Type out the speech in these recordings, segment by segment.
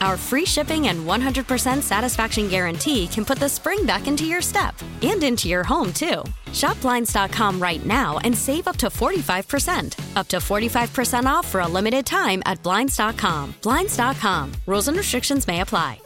Our free shipping and 100% satisfaction guarantee can put the spring back into your step and into your home, too. Shop Blinds.com right now and save up to 45%. Up to 45% off for a limited time at Blinds.com. Blinds.com. Rules and restrictions may apply.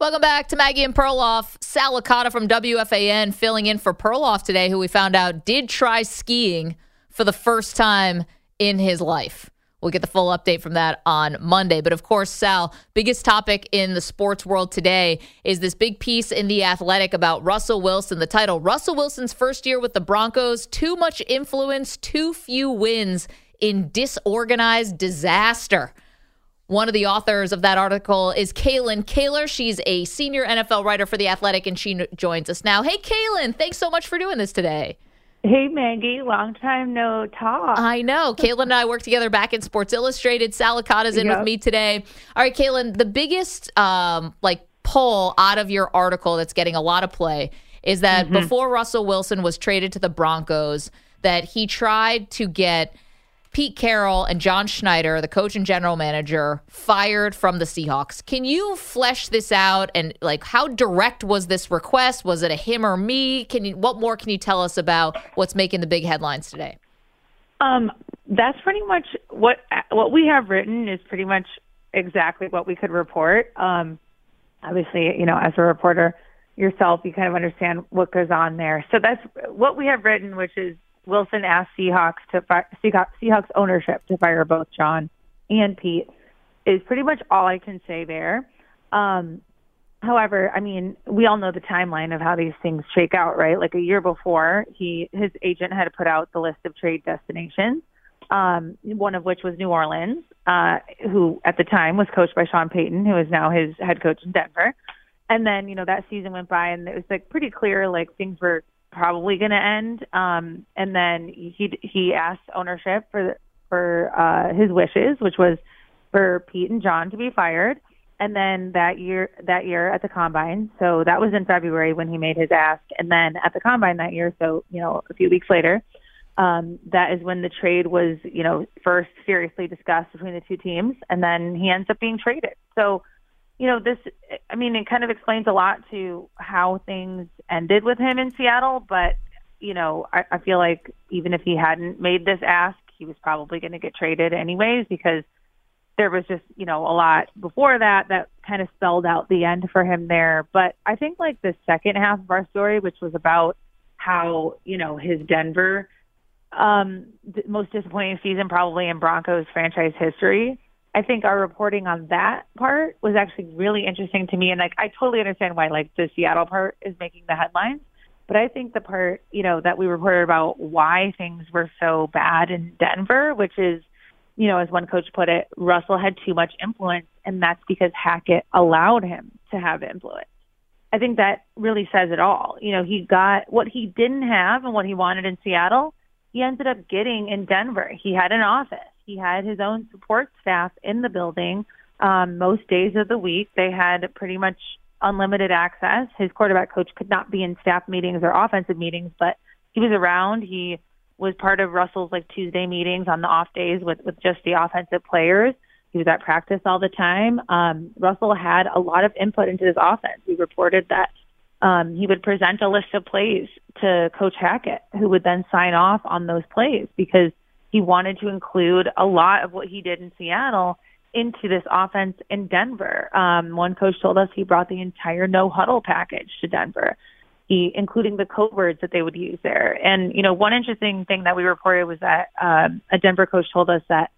Welcome back to Maggie and Perloff. Sal Licata from WFAN filling in for Perloff today, who we found out did try skiing for the first time in his life. We'll get the full update from that on Monday. But of course, Sal, biggest topic in the sports world today is this big piece in The Athletic about Russell Wilson. The title Russell Wilson's first year with the Broncos, too much influence, too few wins in disorganized disaster. One of the authors of that article is Kalyn Kahler. She's a senior NFL writer for The Athletic, and she joins us now. Hey, Kaylin, thanks so much for doing this today. Hey, Maggie. Long time no talk. I know. Kalyn and I work together back in Sports Illustrated. Sal Licata's in Yep. with me today. All right, Kalyn, the biggest um, like pull out of your article that's getting a lot of play is that Mm-hmm. before Russell Wilson was traded to the Broncos, that he tried to get Pete Carroll and John Schneider, the coach and general manager, fired from the Seahawks. Can you flesh this out and like how direct was this request? Was it a him or me? Can you what more can you tell us about what's making the big headlines today? Um, that's pretty much what what we have written is pretty much exactly what we could report. Um, obviously, you know, as a reporter yourself, you kind of understand what goes on there. So that's what we have written, which is Wilson asked Seahawks to fi- Seahawks, Seahawks ownership to fire both John and Pete. Is pretty much all I can say there. Um, However, I mean, we all know the timeline of how these things shake out, right? Like a year before, he his agent had put out the list of trade destinations, um, one of which was New Orleans, uh, who at the time was coached by Sean Payton, who is now his head coach in Denver. And then, you know, that season went by, and it was like pretty clear, like things were probably going to end. Um, and then he he asked ownership for for uh, his wishes, which was for Pete and John to be fired. And then that year, that year at the combine, so that was in February when he made his ask. And then at the combine that year, so you know, a few weeks later, um, that is when the trade was, you know, first seriously discussed between the two teams, and then he ends up being traded. So, you know, this, I mean, it kind of explains a lot to how things ended with him in Seattle. But, you know, I, I feel like even if he hadn't made this ask, he was probably going to get traded anyways because there was just, you know, a lot before that that kind of spelled out the end for him there. But I think like the second half of our story, which was about how, you know, his Denver um most disappointing season probably in Broncos franchise history. I think our reporting on that part was actually really interesting to me and like I totally understand why like the Seattle part is making the headlines. But I think the part, you know, that we reported about why things were so bad in Denver, which is, you know, as one coach put it, Russell had too much influence and that's because Hackett allowed him to have influence. I think that really says it all. You know, he got what he didn't have and what he wanted in Seattle, he ended up getting in Denver. He had an office. He had his own support staff in the building um, most days of the week. They had pretty much unlimited access. His quarterback coach could not be in staff meetings or offensive meetings, but he was around. He was part of Russell's like Tuesday meetings on the off days with with just the offensive players. He was at practice all the time. Um, Russell had a lot of input into his offense. We reported that um, he would present a list of plays to Coach Hackett, who would then sign off on those plays because he wanted to include a lot of what he did in Seattle into this offense in Denver. Um, one coach told us he brought the entire no huddle package to Denver, he, including the code words that they would use there. And, you know, one interesting thing that we reported was that um, a Denver coach told us that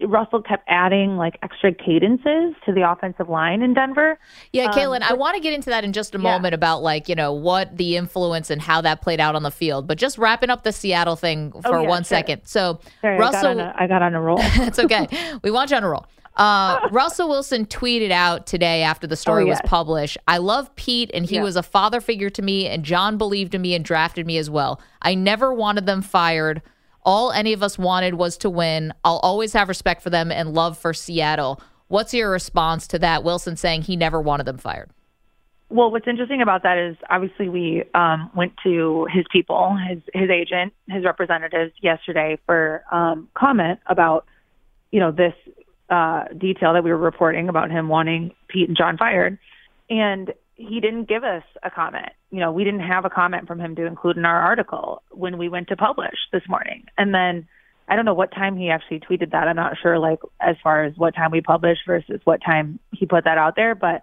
Russell kept adding like extra cadences to the offensive line in Denver. Yeah, Kalyn, um, I want to get into that in just a moment yeah. about like, you know, what the influence and how that played out on the field. But just wrapping up the Seattle thing oh, for oh, yeah, one sure. second. So, Sorry, Russell. I got, a, I got on a roll. it's okay. We want you on a roll. Uh, Russell Wilson tweeted out today after the story oh, yes. was published I love Pete, and he yeah. was a father figure to me, and John believed in me and drafted me as well. I never wanted them fired. All any of us wanted was to win. I'll always have respect for them and love for Seattle. What's your response to that? Wilson saying he never wanted them fired. Well, what's interesting about that is obviously we um, went to his people, his his agent, his representatives yesterday for um, comment about you know this uh, detail that we were reporting about him wanting Pete and John fired, and he didn't give us a comment. You know, we didn't have a comment from him to include in our article when we went to publish this morning. And then I don't know what time he actually tweeted that. I'm not sure, like, as far as what time we published versus what time he put that out there. But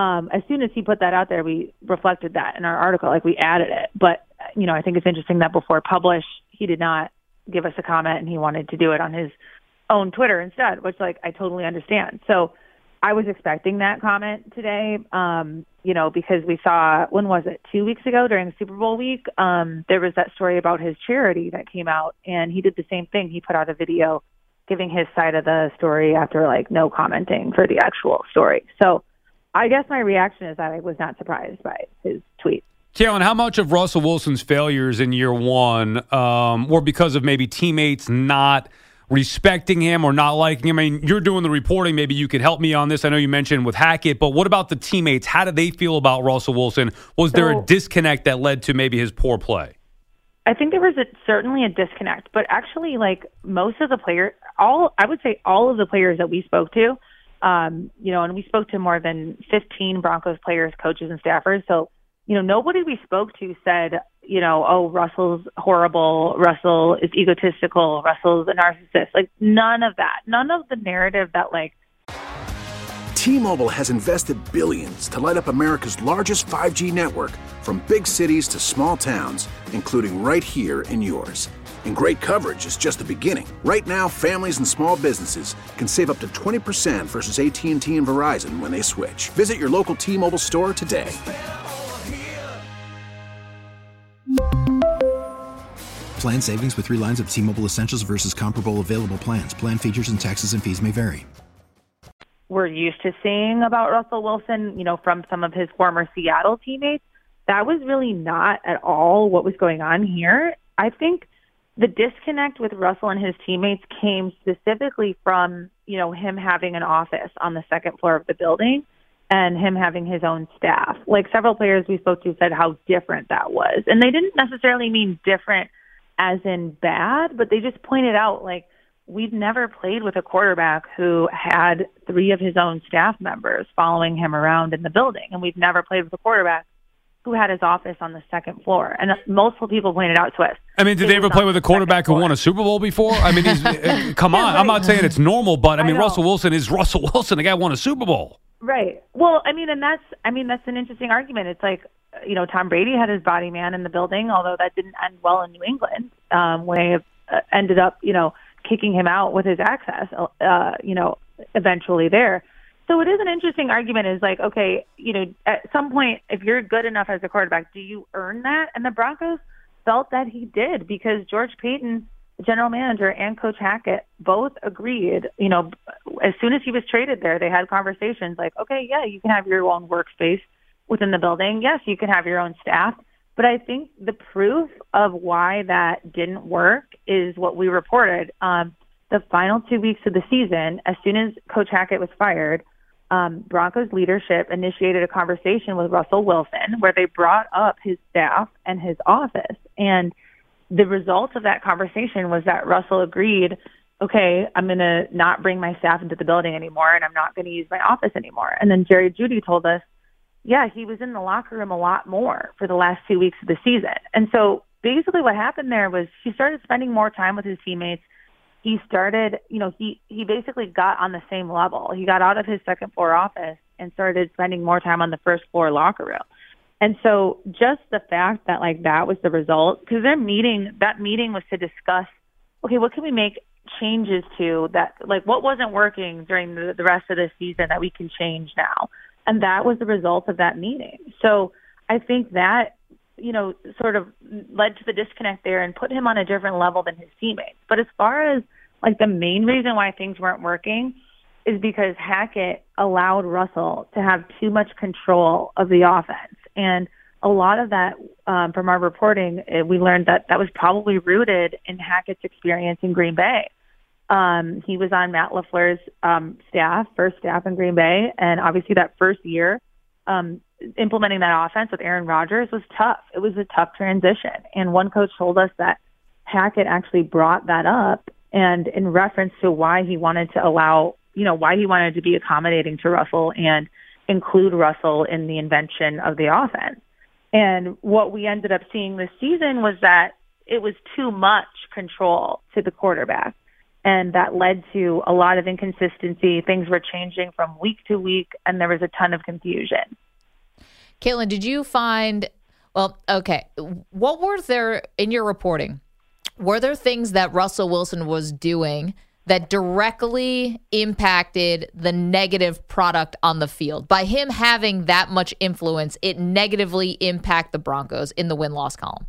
um, as soon as he put that out there, we reflected that in our article, like, we added it. But, you know, I think it's interesting that before publish, he did not give us a comment and he wanted to do it on his own Twitter instead, which, like, I totally understand. So, I was expecting that comment today, um, you know, because we saw when was it two weeks ago during Super Bowl week? Um, there was that story about his charity that came out, and he did the same thing. He put out a video giving his side of the story after like no commenting for the actual story. So, I guess my reaction is that I was not surprised by his tweet. Kalyn, how much of Russell Wilson's failures in year one um, were because of maybe teammates not respecting him or not liking him? I mean, you're doing the reporting. Maybe you could help me on this. I know you mentioned with Hackett, but what about the teammates? How did they feel about Russell Wilson? Was so, there a disconnect that led to maybe his poor play? I think there was a, certainly a disconnect, but actually, like most of the players, all I would say, all of the players that we spoke to, um, you know, and we spoke to more than 15 Broncos players, coaches, and staffers. So, you know, nobody we spoke to said, you know, oh, Russell's horrible, Russell is egotistical, Russell's a narcissist. Like none of that. None of the narrative that like T-Mobile has invested billions to light up America's largest 5G network from big cities to small towns, including right here in yours. And great coverage is just the beginning. Right now, families and small businesses can save up to 20% versus AT&T and Verizon when they switch. Visit your local T-Mobile store today. Plan savings with three lines of T Mobile Essentials versus comparable available plans. Plan features and taxes and fees may vary. We're used to seeing about Russell Wilson, you know, from some of his former Seattle teammates. That was really not at all what was going on here. I think the disconnect with Russell and his teammates came specifically from, you know, him having an office on the second floor of the building and him having his own staff. Like several players we spoke to said how different that was. And they didn't necessarily mean different as in bad, but they just pointed out like we've never played with a quarterback who had three of his own staff members following him around in the building, and we've never played with a quarterback who had his office on the second floor. And multiple people pointed out to us. I mean, did they ever play with a quarterback who won a Super Bowl before? I mean, he's, come on. I'm not saying it's normal, but I mean, I Russell Wilson is Russell Wilson. The guy won a Super Bowl. Right. Well, I mean, and that's, I mean, that's an interesting argument. It's like, you know, Tom Brady had his body man in the building, although that didn't end well in New England, um, when they uh, ended up, you know, kicking him out with his access, uh, you know, eventually there. So it is an interesting argument is like, okay, you know, at some point, if you're good enough as a quarterback, do you earn that? And the Broncos felt that he did because George Paton, general manager, and Coach Hackett both agreed, you know, as soon as he was traded there, they had conversations like, okay, yeah, you can have your own workspace within the building. Yes, you can have your own staff, but I think the proof of why that didn't work is what we reported. Um, the final two weeks of the season, as soon as Coach Hackett was fired, um, Broncos leadership initiated a conversation with Russell Wilson where they brought up his staff and his office. And the result of that conversation was that Russell agreed okay, I'm going to not bring my staff into the building anymore and I'm not going to use my office anymore. And then Jerry Jeudy told us, yeah, he was in the locker room a lot more for the last two weeks of the season. And so basically what happened there was he started spending more time with his teammates. He started, you know, he, he basically got on the same level. He got out of his second floor office and started spending more time on the first floor locker room. And so just the fact that like that was the result, because their meeting, that meeting was to discuss, okay, what can we make changes to that, like what wasn't working during the, the rest of the season that we can change now. And that was the result of that meeting. So I think that, you know, sort of led to the disconnect there and put him on a different level than his teammates. But as far as like the main reason why things weren't working is because Hackett allowed Russell to have too much control of the offense. And a lot of that, um, from our reporting, eh, we learned that that was probably rooted in Hackett's experience in Green Bay. Um, he was on Matt LaFleur's um, staff, first staff in Green Bay, and obviously that first year, um, implementing that offense with Aaron Rodgers was tough. It was a tough transition, and one coach told us that Hackett actually brought that up, and in reference to why he wanted to allow, you know, why he wanted to be accommodating to Russell and include Russell in the invention of the offense. And what we ended up seeing this season was that it was too much control to the quarterback. And that led to a lot of inconsistency. Things were changing from week to week, and there was a ton of confusion. Kalyn, did you find, well, okay, what were there in your reporting? Were there things that Russell Wilson was doing that directly impacted the negative product on the field. By him having that much influence, it negatively impact the Broncos in the win-loss column.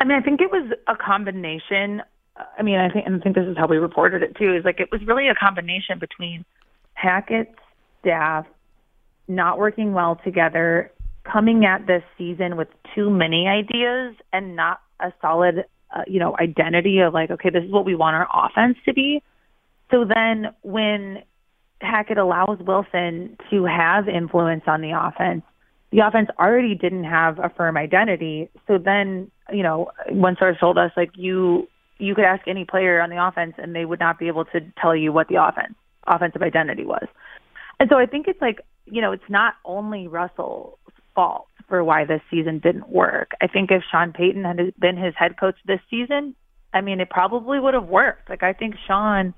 I mean, I think it was a combination. I mean, I think and I think this is how we reported it too. Is like it was really a combination between Hackett's staff not working well together, coming at this season with too many ideas and not a solid uh, you know, identity of like, okay, this is what we want our offense to be. So then when Hackett allows Wilson to have influence on the offense, the offense already didn't have a firm identity. So then, you know, one source told us like you you could ask any player on the offense and they would not be able to tell you what the offense offensive identity was. And so I think it's like, you know, it's not only Russell's fault for why this season didn't work. I think if Sean Payton had been his head coach this season, I mean, it probably would have worked. Like I think Sean,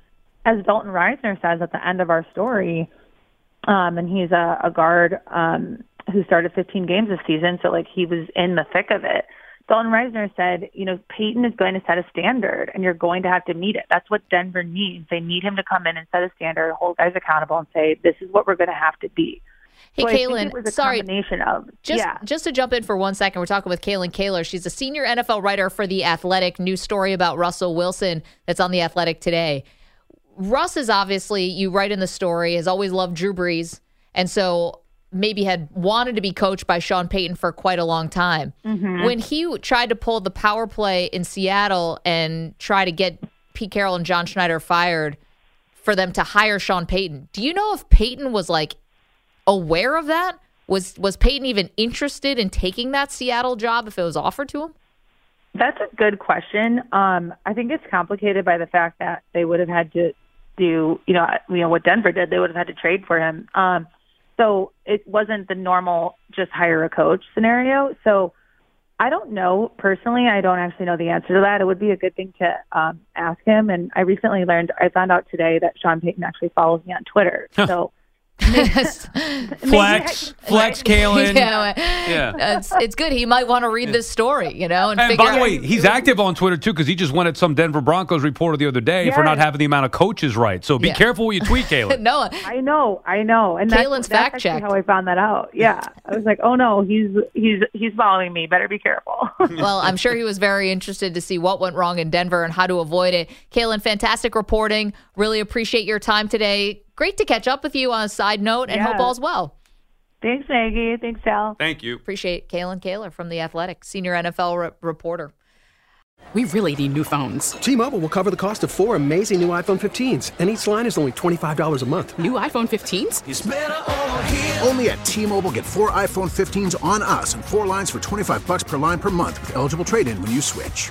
as Dalton Risner says at the end of our story, um, and he's a, a guard um, who started 15 games this season, so like he was in the thick of it. Dalton Risner said, you know, Payton is going to set a standard, and you're going to have to meet it. That's what Denver needs. They need him to come in and set a standard, hold guys accountable, and say, this is what we're going to have to be. Hey, so Kalyn, sorry. Combination of just yeah. just to jump in for one second, we're talking with Kalyn Kahler. She's a senior NFL writer for the Athletic. New story about Russell Wilson that's on the Athletic today. Russ is obviously you write in the story has always loved Drew Brees, and so maybe had wanted to be coached by Sean Payton for quite a long time. Mm-hmm. When he tried to pull the power play in Seattle and try to get Pete Carroll and John Schneider fired for them to hire Sean Payton, do you know if Payton was like aware of that? Was was Payton even interested in taking that Seattle job if it was offered to him? That's a good question. Um, I think it's complicated by the fact that they would have had to do, you know, you know what Denver did. They would have had to trade for him. Um, so it wasn't the normal just hire a coach scenario. So I don't know personally. I don't actually know the answer to that. It would be a good thing to um, ask him. And I recently learned. I found out today that Sean Payton actually follows me on Twitter. So flex, flex, Kalyn. yeah, Yeah. it's, it's good. He might want to read this story, you know, and, And figure by the out. way, he's active on Twitter too because he just went at some Denver Broncos reporter the other day for not having the amount of coaches right. So be Yeah. careful what you tweet, Kayla. no, I know, I know, and that's, Kalyn's fact check. how I found that out. Yeah, I was like, oh no, he's he's he's following me. Better be careful. well, I'm sure he was very interested to see what went wrong in Denver and how to avoid it. Kalyn, fantastic reporting. Really appreciate your time today. Great to catch up with you on a side note and hope all's well. Thanks, Maggie. Thanks, Sal. Thank you. Appreciate Kalyn Kahler from The Athletic, senior NFL re- reporter. We really need new phones. T-Mobile will cover the cost of four amazing new iPhone 15s, and each line is only $25 a month. New iPhone 15s? Only at T-Mobile get four iPhone 15s on us and four lines for 25 bucks per line per month with eligible trade-in when you switch.